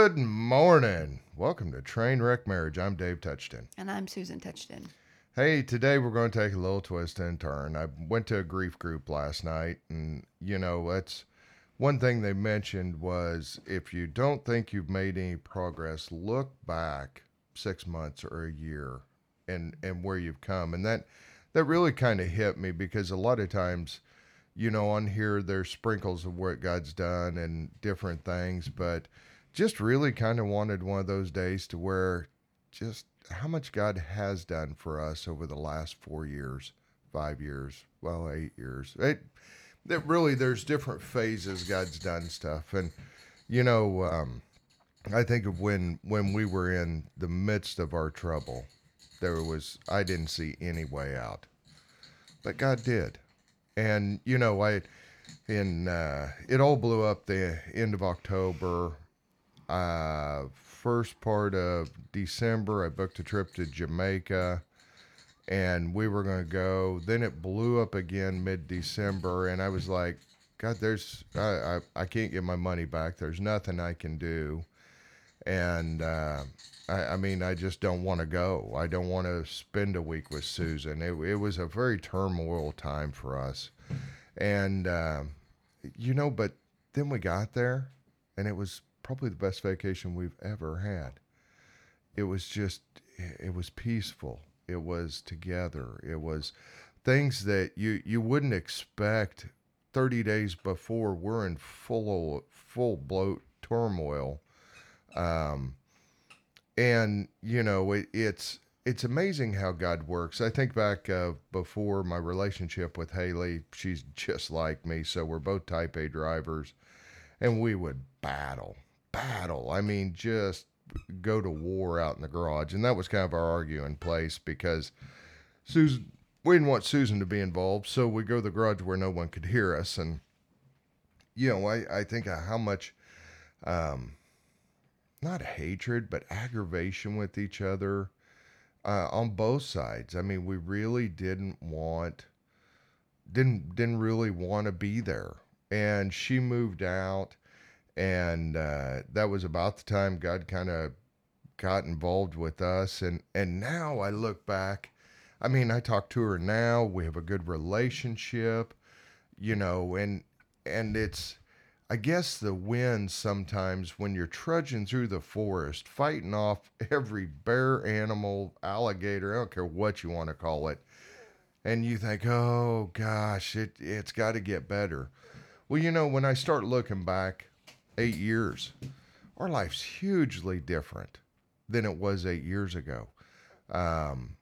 Good morning. Welcome to Trainwreck Marriage. I'm Dave Touchton. And I'm Susan Touchton. Hey, today we're going to take a little twist and turn. I went to a grief group last night, and you know, that's one thing they mentioned was if you don't think you've made any progress, look back six months or a year and and where you've come. And that that really kind of hit me because a lot of times, you know, on here there's sprinkles of what God's done and different things, but just really kind of wanted one of those days to where just how much God has done for us over the last four years, five years, well, eight years. It, it really, there's different phases God's done stuff. And, you know, um, I think of when, when we were in the midst of our trouble, there was, I didn't see any way out, but God did. And, you know, I, in, uh, it all blew up the end of October, uh, first part of December, I booked a trip to Jamaica and we were going to go. Then it blew up again mid December. And I was like, God, there's, I, I, I, can't get my money back. There's nothing I can do. And, uh, I, I, mean, I just don't want to go. I don't want to spend a week with Susan. It, it was a very turmoil time for us. And, uh, you know, but then we got there and it was probably the best vacation we've ever had. It was just, it was peaceful. It was together. It was things that you, you wouldn't expect 30 days before we're in full, full bloat turmoil. Um, and you know, it, it's, it's amazing how God works. I think back uh, before my relationship with Haley, she's just like me. So we're both type A drivers and we would battle battle. I mean, just go to war out in the garage. And that was kind of our arguing place because Susan, we didn't want Susan to be involved. So we go to the garage where no one could hear us. And, you know, I, I think how much, um, not hatred, but aggravation with each other uh, on both sides. I mean, we really didn't want, didn't, didn't really want to be there. And she moved out and uh, that was about the time God kind of got involved with us. And and now I look back, I mean, I talk to her now. We have a good relationship, you know, and and it's I guess the wind sometimes when you're trudging through the forest, fighting off every bear, animal, alligator, I don't care what you want to call it, and you think, oh gosh, it it's got to get better. Well, you know, when I start looking back, eight years, our life's hugely different than it was eight years ago. Um,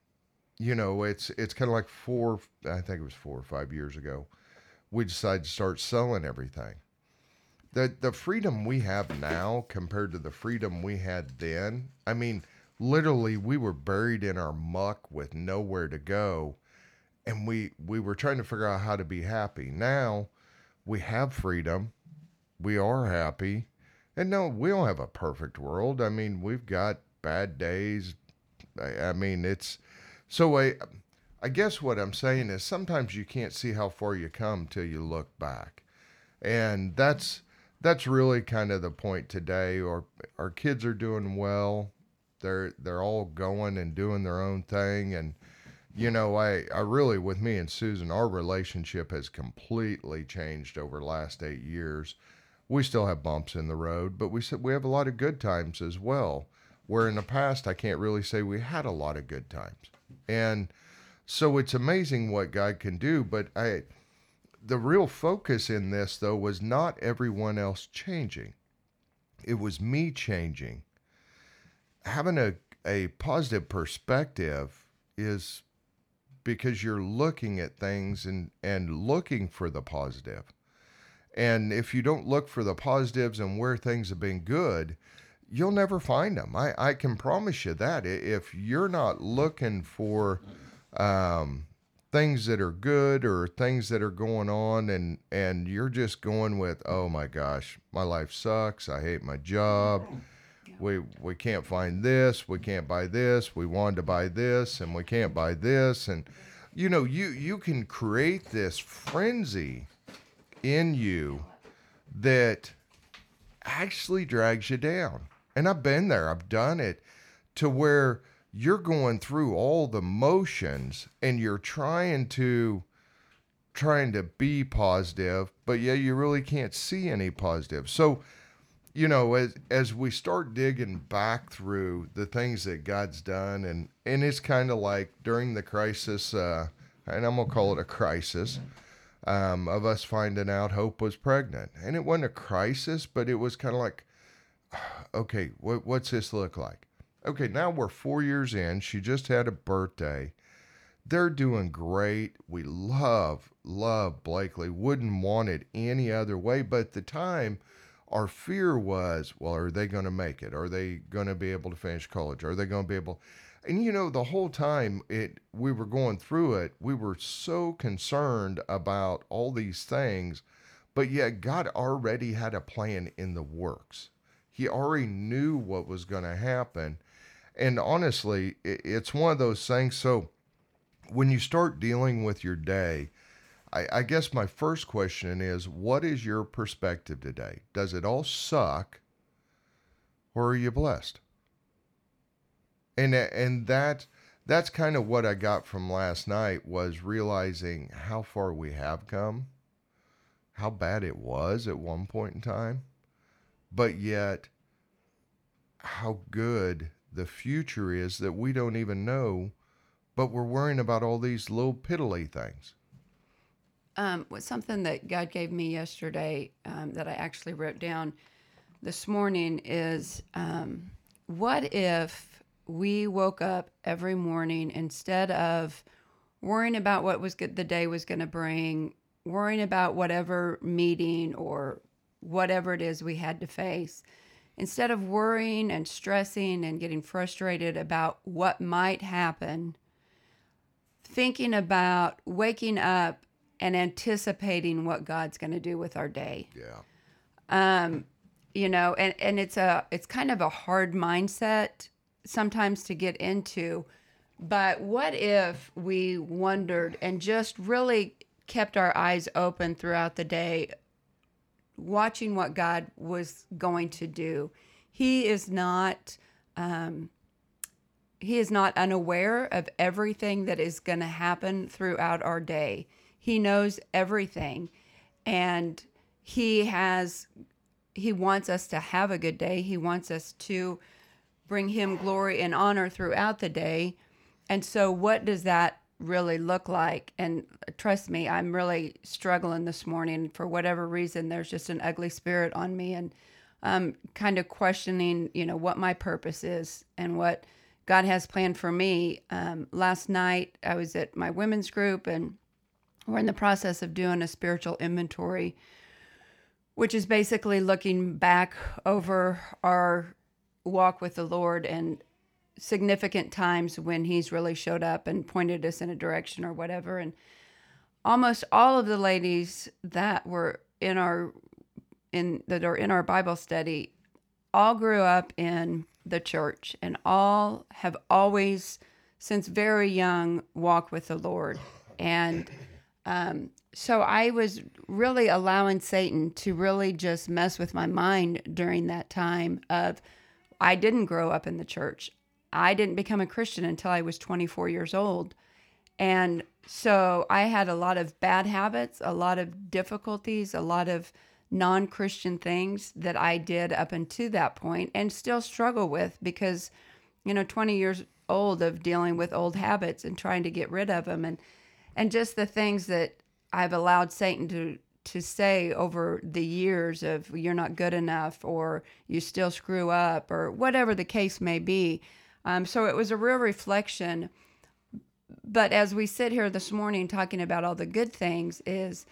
you know, it's it's kind of like four. I think it was four or five years ago. We decided to start selling everything. The the freedom we have now compared to the freedom we had then. I mean, literally, we were buried in our muck with nowhere to go, and we we were trying to figure out how to be happy. Now, we have freedom we are happy. And no, we don't have a perfect world. I mean, we've got bad days. I, I mean, it's so I, I guess what I'm saying is sometimes you can't see how far you come till you look back. And that's that's really kind of the point today. Our our kids are doing well. They're they're all going and doing their own thing and you know, I, I really, with me and Susan, our relationship has completely changed over the last eight years we still have bumps in the road, but we we have a lot of good times as well. Where in the past I can't really say we had a lot of good times. And so it's amazing what God can do, but I the real focus in this though was not everyone else changing. It was me changing. Having a, a positive perspective is because you're looking at things and, and looking for the positive. And if you don't look for the positives and where things have been good, you'll never find them. I, I can promise you that. If you're not looking for um, things that are good or things that are going on and, and you're just going with, oh my gosh, my life sucks. I hate my job. We, we can't find this. We can't buy this. We wanted to buy this and we can't buy this. And, you know, you, you can create this frenzy in you that actually drags you down. And I've been there, I've done it to where you're going through all the motions and you're trying to trying to be positive, but yeah, you really can't see any positive. So, you know, as as we start digging back through the things that God's done, and and it's kind of like during the crisis, uh, and I'm gonna call it a crisis, um, of us finding out Hope was pregnant, and it wasn't a crisis, but it was kind of like, okay, what, what's this look like? Okay, now we're four years in. She just had a birthday. They're doing great. We love, love Blakely. Wouldn't want it any other way. But at the time, our fear was, well, are they going to make it? Are they going to be able to finish college? Are they going to be able? And you know, the whole time it we were going through it, we were so concerned about all these things, but yet God already had a plan in the works. He already knew what was going to happen. And honestly, it's one of those things. So when you start dealing with your day, I, I guess my first question is what is your perspective today? Does it all suck or are you blessed? And and that that's kind of what I got from last night was realizing how far we have come, how bad it was at one point in time, but yet how good the future is that we don't even know, but we're worrying about all these little piddly things. Um, something that God gave me yesterday um, that I actually wrote down this morning is um, what if we woke up every morning instead of worrying about what was good, the day was going to bring, worrying about whatever meeting or whatever it is we had to face, instead of worrying and stressing and getting frustrated about what might happen, thinking about waking up and anticipating what God's going to do with our day. Yeah. Um, you know, and and it's a it's kind of a hard mindset sometimes to get into. But what if we wondered and just really kept our eyes open throughout the day, watching what God was going to do? He is not. Um, he is not unaware of everything that is going to happen throughout our day. He knows everything. And he has he wants us to have a good day. He wants us to bring him glory and honor throughout the day. And so what does that really look like? And trust me, I'm really struggling this morning for whatever reason. There's just an ugly spirit on me and um kind of questioning, you know, what my purpose is and what God has planned for me. Um, last night I was at my women's group and we're in the process of doing a spiritual inventory, which is basically looking back over our walk with the Lord and significant times when He's really showed up and pointed us in a direction or whatever. And almost all of the ladies that were in our in that are in our Bible study all grew up in the church and all have always since very young walked with the Lord and um, so I was really allowing Satan to really just mess with my mind during that time of I didn't grow up in the church. I didn't become a Christian until I was 24 years old. And so I had a lot of bad habits, a lot of difficulties, a lot of non Christian things that I did up until that point and still struggle with because, you know, 20 years old of dealing with old habits and trying to get rid of them. And and just the things that I've allowed Satan to to say over the years of you're not good enough or you still screw up or whatever the case may be. Um, so it was a real reflection. But as we sit here this morning talking about all the good things, is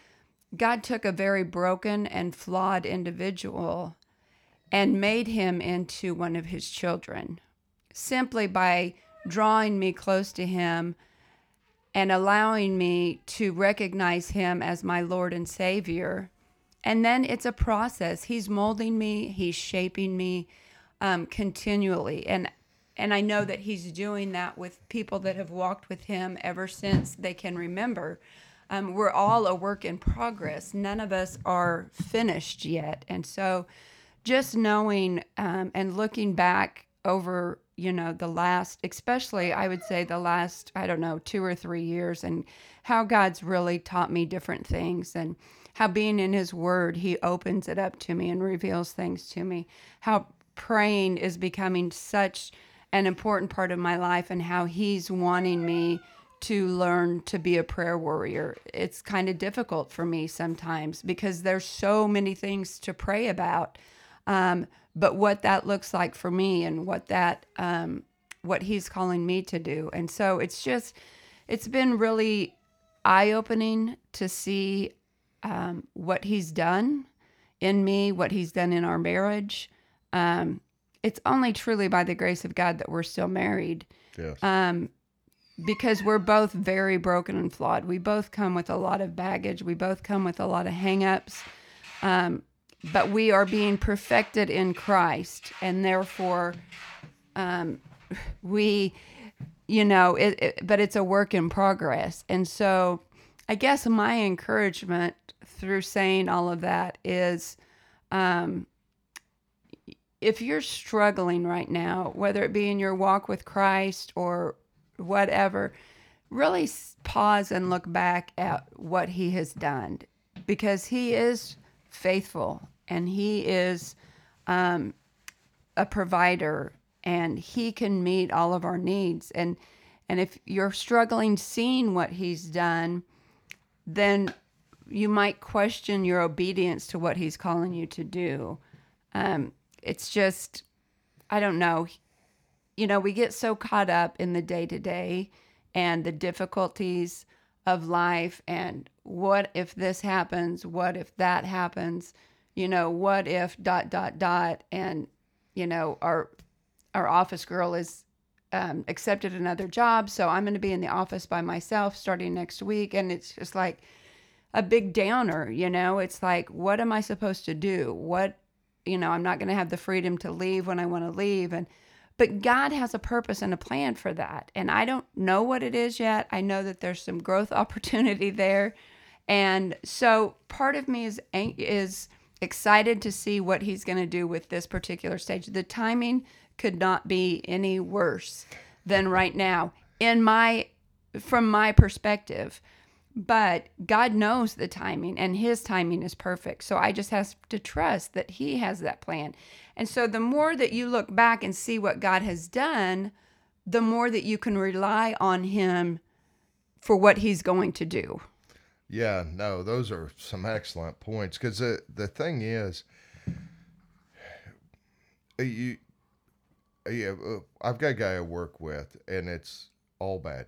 God took a very broken and flawed individual and made him into one of his children simply by drawing me close to him and allowing me to recognize him as my Lord and Savior. And then it's a process. He's molding me, he's shaping me um, continually. And and I know that he's doing that with people that have walked with him ever since they can remember. Um, we're all a work in progress. None of us are finished yet. And so just knowing um, and looking back over you know the last especially i would say the last i don't know two or three years and how god's really taught me different things and how being in his word he opens it up to me and reveals things to me how praying is becoming such an important part of my life and how he's wanting me to learn to be a prayer warrior. It's kind of difficult for me sometimes because there's so many things to pray about. Um, but what that looks like for me and what that um, what he's calling me to do. And so it's just it's been really eye opening to see um, what he's done in me, what he's done in our marriage. Um, it's only truly by the grace of God that we're still married. Yes. Um, because we're both very broken and flawed. We both come with a lot of baggage. We both come with a lot of hangups. Um, but we are being perfected in Christ, and therefore, um, we, you know, it, it, but it's a work in progress. And so, I guess my encouragement through saying all of that is, um, if you're struggling right now, whether it be in your walk with Christ or whatever, really pause and look back at what He has done because He is faithful and He is um, a provider and He can meet all of our needs. And and if you're struggling seeing what He's done, then you might question your obedience to what He's calling you to do. Um, it's just, I don't know. You know, we get so caught up in the day to day and the difficulties of life and what if this happens? What if that happens? You know, what if dot dot dot and you know our our office girl is um, accepted another job, so I'm going to be in the office by myself starting next week, and it's just like a big downer. You know, it's like what am I supposed to do? What you know, I'm not going to have the freedom to leave when I want to leave. And, but God has a purpose and a plan for that. And I don't know what it is yet. I know that there's some growth opportunity there. And so part of me is, is excited to see what he's going to do with this particular stage. The timing could not be any worse than right now in my, from my perspective but God knows the timing and his timing is perfect. So I just have to trust that he has that plan. And so the more that you look back and see what God has done, the more that you can rely on him for what he's going to do. Yeah, no, those are some excellent points because the the thing is, you, yeah, uh, I've got a guy I work with, and it's all bad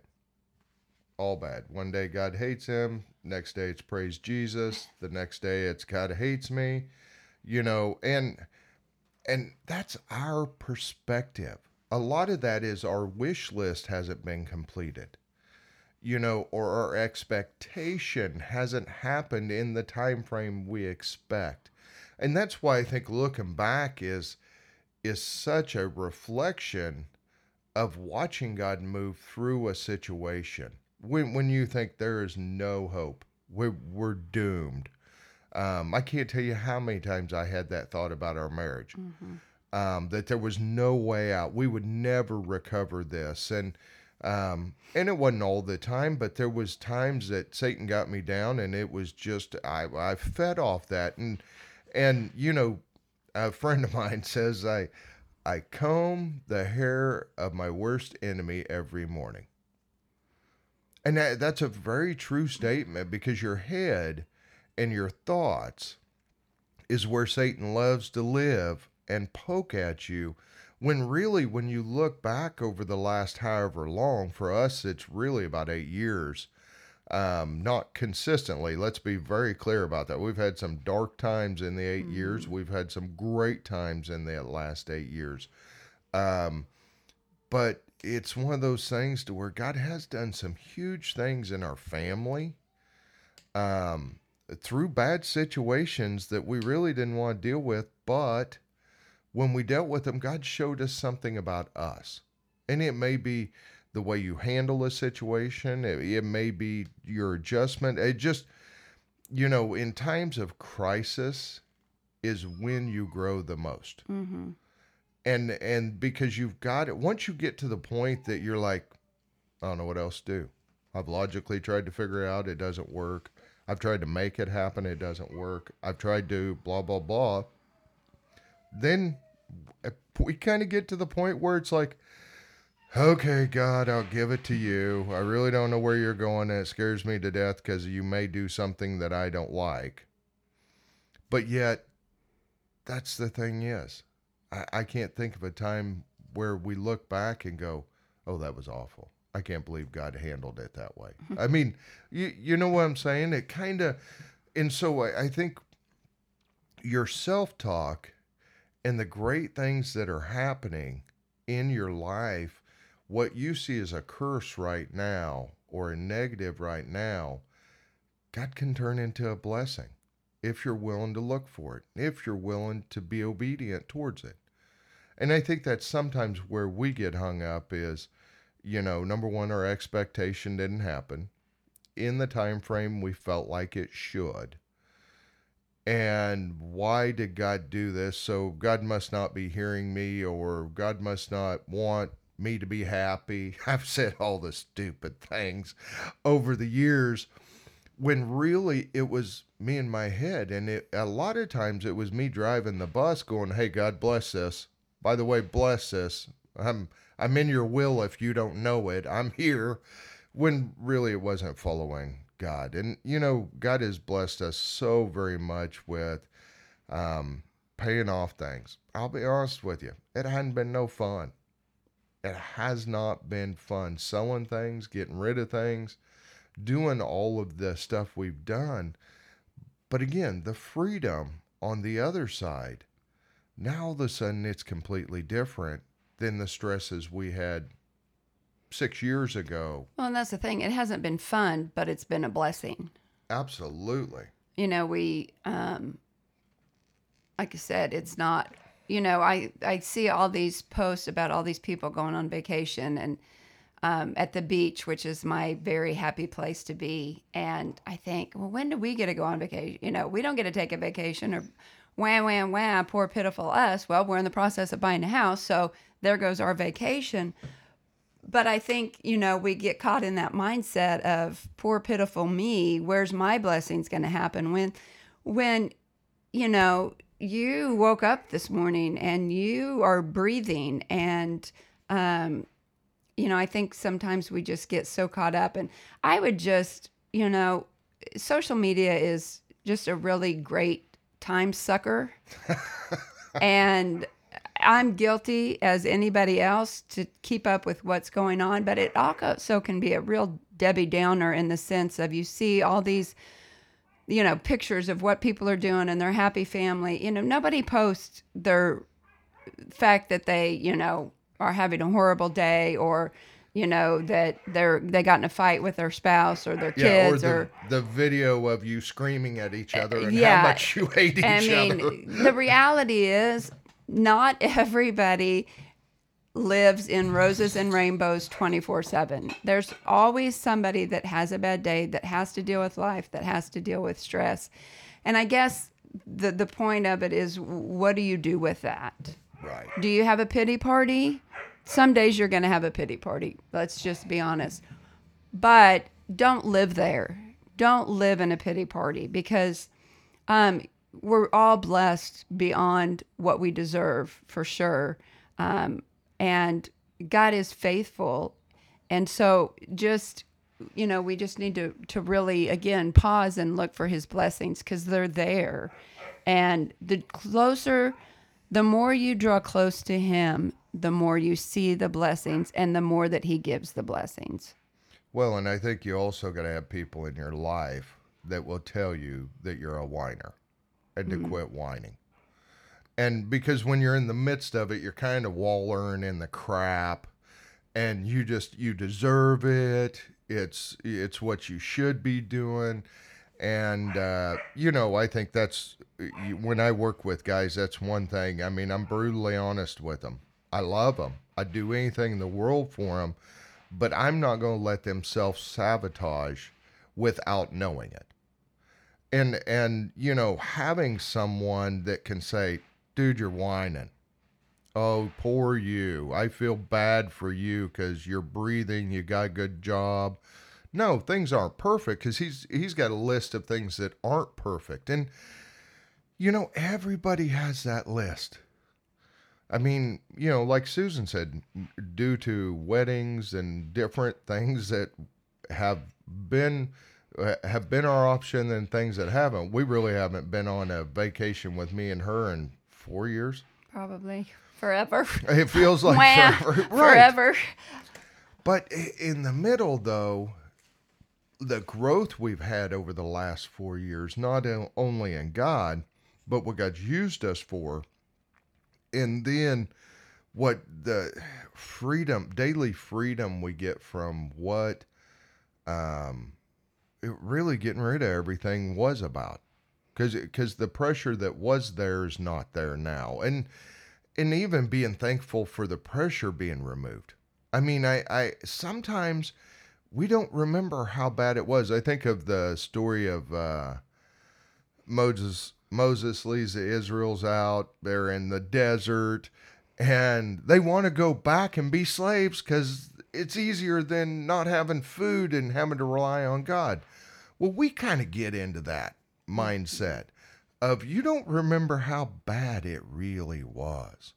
all bad. One day God hates him, next day it's praise Jesus, the next day it's God hates me, you know, and and that's our perspective. A lot of that is our wish list hasn't been completed. You know, or our expectation hasn't happened in the time frame we expect. And that's why I think looking back is is such a reflection of watching God move through a situation when when you think there is no hope, we're we're doomed. Um, I can't tell you how many times I had that thought about our marriage. Mm-hmm. Um, that there was no way out. We would never recover this, and um, and it wasn't all the time, but there was times that Satan got me down, and it was just I I fed off that, and and you know, a friend of mine says I I comb the hair of my worst enemy every morning. And that, that's a very true statement because your head and your thoughts is where Satan loves to live and poke at you. When really, when you look back over the last however long, for us, it's really about eight years. Um, not consistently. Let's be very clear about that. We've had some dark times in the 8 mm-hmm. years. We've had some great times in the last eight years. Um, but it's one of those things to where God has done some huge things in our family um, through bad situations that we really didn't want to deal with. But when we dealt with them, God showed us something about us. And it may be the way you handle a situation, it, it may be your adjustment. It just, you know, in times of crisis, is when you grow the most. Mm-hmm. And and because you've got it once you get to the point that you're like, I don't know what else to do. I've logically tried to figure it out, it doesn't work. I've tried to make it happen, it doesn't work. I've tried to blah blah blah. Then we kind of get to the point where it's like, okay, God, I'll give it to you. I really don't know where you're going, and it scares me to death because you may do something that I don't like. But yet, that's the thing is, I, I can't think of a time where we look back and go, oh, that was awful. I can't believe God handled it that way. I mean, you, you know what I'm saying? It kind of, and so I, I think your self talk and the great things that are happening in your life, what you see as a curse right now or a negative right now, God can turn into a blessing if you're willing to look for it, if you're willing to be obedient towards it. And I think that's sometimes where we get hung up is, you know, number one, our expectation didn't happen in the time frame we felt like it should. And why did God do this? So God must not be hearing me, or God must not want me to be happy. I've said all the stupid things over the years when really it was me in my head and it a lot of times it was me driving the bus going hey god bless this by the way bless this i'm i'm in your will if you don't know it i'm here when really it wasn't following god. And you know god has blessed us so very much with um paying off things. I'll be honest with you it hadn't been no fun. It has not been fun. Selling things getting rid of things doing all of the stuff we've done. But again, the freedom on the other side, now all of a sudden it's completely different than the stresses we had six years ago. Well, and that's the thing. It hasn't been fun, but it's been a blessing. Absolutely. You know, we, um, like I said, it's not, you know, I, I see all these posts about all these people going on vacation and, um, at the beach, which is my very happy place to be. And I think, well, when do we get to go on vacation? You know, we don't get to take a vacation or wham, wham, wham, poor, pitiful us. Well, we're in the process of buying a house. So there goes our vacation. But I think, you know, we get caught in that mindset of poor, pitiful me. Where's my blessings going to happen? When, when, you know, you woke up this morning and you are breathing and, um, you know, I think sometimes we just get so caught up. And I would just, you know, social media is just a really great time sucker. and I'm guilty as anybody else to keep up with what's going on, but it also can be a real Debbie Downer in the sense of you see all these, you know, pictures of what people are doing and their happy family. You know, nobody posts their fact that they, you know, are having a horrible day or you know that they're they got in a fight with their spouse or their Yeah, or kids the, or, the video of you screaming at each other and yeah. how much you hate each I mean other. the reality is not everybody lives in roses and rainbows 24/7 there's always somebody that has a bad day that has to deal with life that has to deal with stress and i guess the the point of it is what do you do with that Right. Do you have a pity party? Some days you're going to have a pity party. Let's just be honest. But don't live there. Don't live in a pity party because um, we're all blessed beyond what we deserve for sure. Um, and God is faithful. And so just, you know, we just need to, to really, again, pause and look for his blessings because they're there. And the closer the more you draw close to him, the more you see the blessings and the more that he gives the blessings. Well, and I think you also got to have people in your life that will tell you that you're a whiner and to quit whining. And because when you're in the midst of it, you're kind of wallowing in the crap and you just you deserve it. It's it's what you should be doing. And uh, you know, I think that's when I work with guys, that's one thing. I mean, I'm brutally honest with them. I love them. I'd do anything in the world for them, but I'm not going to let them self sabotage without knowing it. And and you know having someone that can say dude you're whining. Oh poor you. I feel bad for you because you're breathing. You got a good job. No things aren't perfect because he's he's got a list of things that aren't perfect. And you know everybody has that list. I mean you know like susan said due to weddings and different things that have been have been our option and things that haven't. We really haven't been on a vacation with me and her in four years. Probably forever. It feels like Wah, forever. Right. forever. But in the middle, though, the growth we've had over the last four years, not only in God, but what God's used us for, and then what the freedom, daily freedom we get from what um, really getting rid of everything was about. Because because the pressure that was there is not there now. And and even being thankful for the pressure being removed. I mean, I, I sometimes we don't remember how bad it was. I think of the story of uh, Moses. Moses leads the Israels out. They're in the desert, and they want to go back and be slaves because it's easier than not having food and having to rely on God. Well, we kind of get into that mindset of you don't remember how bad it really was.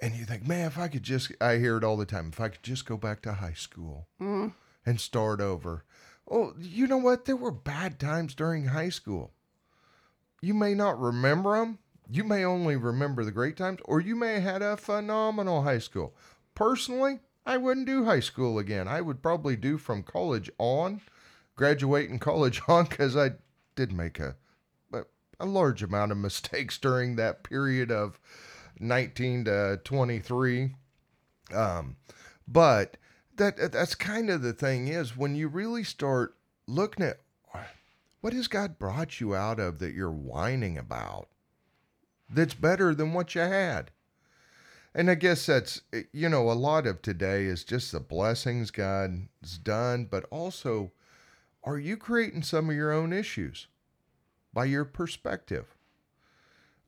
And you think, man, if I could just, I hear it all the time, if I could just go back to high school mm. and start over. Oh, you know what? There were bad times during high school. You may not remember them. You may only remember the great times, or you may have had a phenomenal high school. Personally, I wouldn't do high school again. I would probably do from college on, graduating college on, because I did make a, a large amount of mistakes during that period of 19 to 23. Um, but that that's kind of the thing is when you really start looking at what has God brought you out of that you're whining about that's better than what you had. And I guess that's, you know, a lot of today is just the blessings God's done, but also, are you creating some of your own issues by your perspective?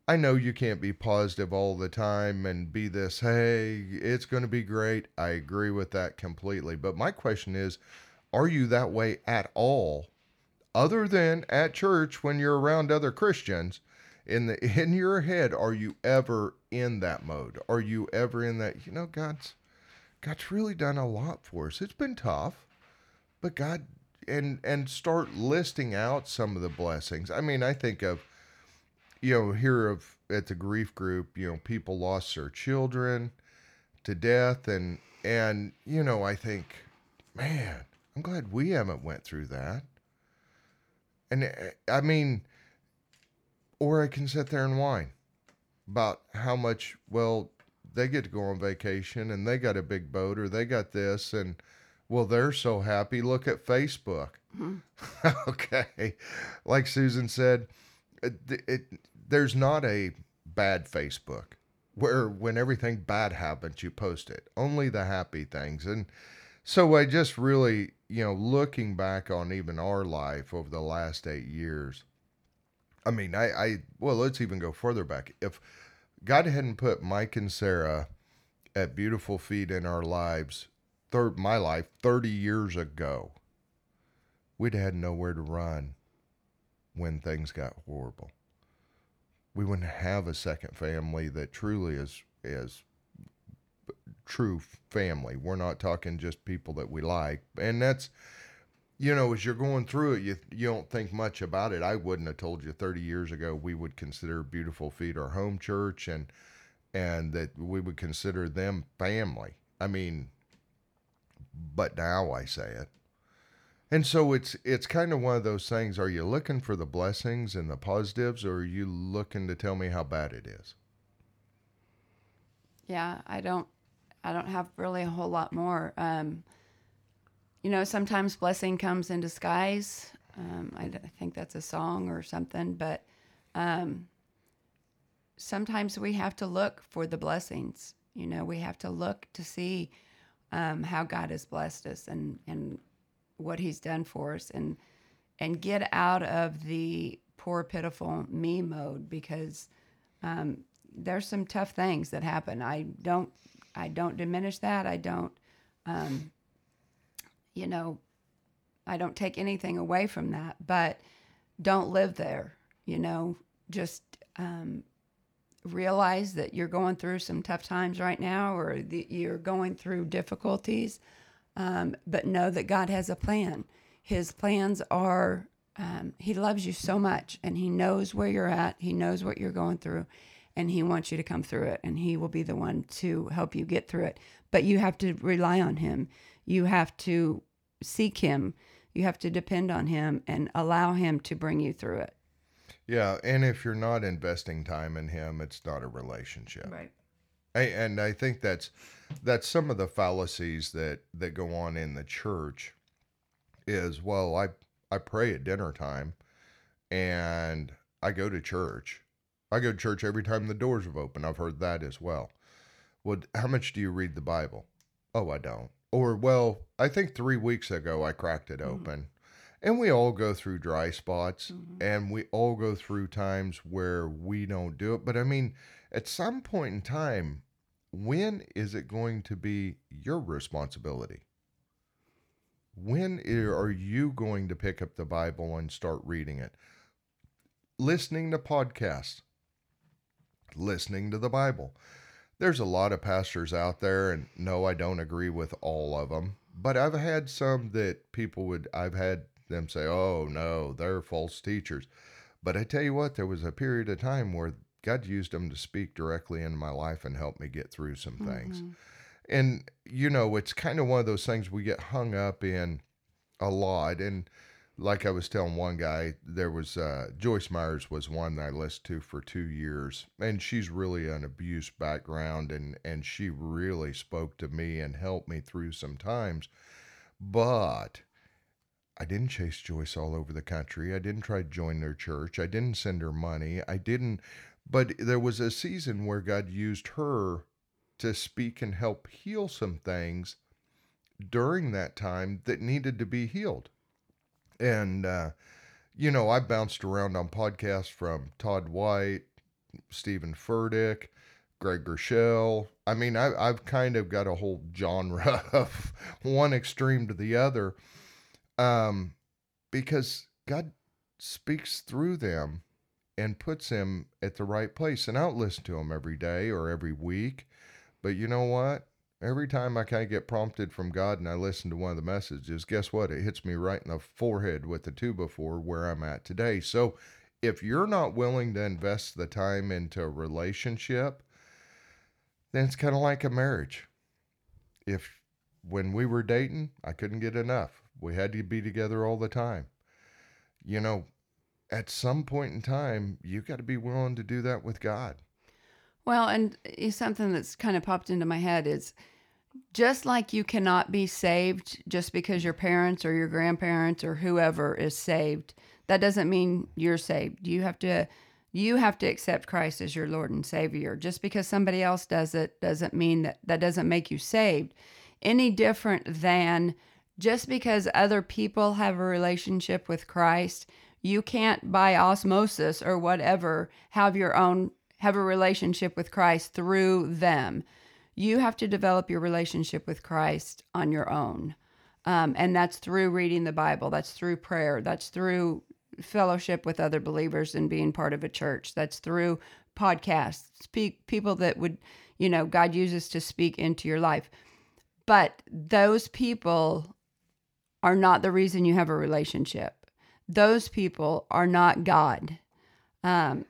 I know you can't be positive all the time and be this, hey, it's going to be great. I agree with that completely. But my question is, are you that way at all? Other than at church when you're around other Christians, in the in your head, are you ever in that mode? Are you ever in that, you know, God's God's really done a lot for us. It's been tough, but God and and start listing out some of the blessings. I mean, I think of you know, here of at the grief group, you know, people lost their children to death and and you know, I think, man, I'm glad we haven't went through that. And I mean, or I can sit there and whine about how much well they get to go on vacation and they got a big boat or they got this and well they're so happy. Look at facebook. Hmm. Okay. Like susan said it, it, there's not a bad facebook where when everything bad happens you post it. Only the happy things. And so i just really you know looking back on even our life over the last eight years I mean, I, I, well, let's even go further back. If God hadn't put Mike and Sarah at beautiful feet in our lives, my life, 30 years ago, we'd had nowhere to run when things got horrible. We wouldn't have a second family that truly is, is true family. We're not talking just people that we like. And that's, you know, as you're going through it, you you don't think much about it. I wouldn't have told you 30 years ago we would consider Beautiful Feet our home church and and that we would consider them family. I mean, but now I say it. And so it's it's kind of one of those things. Are you looking for the blessings and the positives, or are you looking to tell me how bad it is? Yeah, I don't I don't have really a whole lot more. Um, you know, sometimes blessing comes in disguise. Um, I, I think that's a song or something, but um, sometimes we have to look for the blessings. You know, we have to look to see um, how God has blessed us and and what He's done for us, and and get out of the poor pitiful me mode because um, there's some tough things that happen. I don't I don't diminish that. I don't um, you know I don't take anything away from that, but don't live there. You know, just um, realize that you're going through some tough times right now or that you're going through difficulties, um, but know that God has a plan. His plans are, um, He loves you so much and He knows where you're at, He knows what you're going through, and He wants you to come through it, and He will be the one to help you get through it. But you have to rely on Him, you have to seek Him, you have to depend on Him, and allow Him to bring you through it. Yeah, and if you're not investing time in him, it's not a relationship. Right. I, and I think that's that's some of the fallacies that that go on in the church is well, I I pray at dinner time and I go to church. I go to church every time the doors are open. I've heard that as well. Well, how much do you read the Bible? Oh, I don't. Or well, I think 3 weeks ago I cracked it mm-hmm. open. And we all go through dry spots mm-hmm. and we all go through times where we don't do it. But I mean, at some point in time, when is it going to be your responsibility? When are you going to pick up the Bible and start reading it? Listening to podcasts, listening to the Bible. There's a lot of pastors out there, and no, I don't agree with all of them, but I've had some that people would, I've had them say, oh, no, they're false teachers. But I tell you what, there was a period of time where God used them to speak directly into my life and help me get through some things. And, you know, it's kind of one of those things we get hung up in a lot. And like I was telling one guy, there was uh, Joyce Myers was one that I listened to for two years, and she's really an abuse background, and and she really spoke to me and helped me through some times. But I didn't chase Joyce all over the country. I didn't try to join their church. I didn't send her money. I didn't. But there was a season where God used her to speak and help heal some things during that time that needed to be healed. And, uh, you know, I bounced around on podcasts from Todd White, Stephen Furtick, Greg Groeschel. I mean, I, I've kind of got a whole genre of one extreme to the other um, because God speaks through them and puts him at the right place. And I don't listen to him every day or every week. But you know what? Every time I kind of get prompted from God and I listen to one of the messages, guess what? It hits me right in the forehead with the two before where I'm at today. So if you're not willing to invest the time into a relationship, then it's kind of like a marriage. If when we were dating, I couldn't get enough. We had to be together all the time. You know, at some point in time, you got to be willing to do that with God. Well, and something that's kind of popped into my head is just like you cannot be saved just because your parents or your grandparents or whoever is saved, that doesn't mean you're saved. You have to you have to accept Christ as your Lord and Savior. Just because somebody else does it doesn't mean that that doesn't make you saved. Any different than just because other people have a relationship with Christ, you can't by osmosis or whatever have your own have a relationship with Christ through them. You have to develop your relationship with Christ on your own. Um, and that's through reading the Bible, that's through prayer, that's through fellowship with other believers and being part of a church, that's through podcasts, speak people that would, you know, God uses to speak into your life. But those people are not the reason you have a relationship. Those people are not God. Um,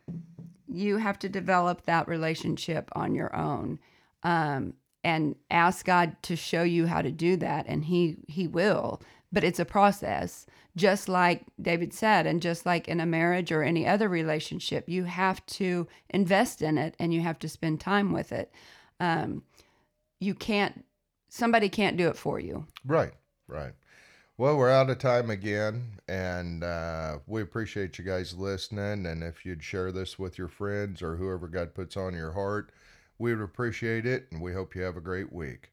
you have to develop that relationship on your own um, and ask God to show you how to do that, and He He will. But it's a process, just like David said, and just like in a marriage or any other relationship, you have to invest in it and you have to spend time with it. Um, you can't. Somebody can't do it for you. Right, right. Well, we're out of time again, and uh, we appreciate you guys listening. And if you'd share this with your friends or whoever God puts on your heart, we would appreciate it. And we hope you have a great week.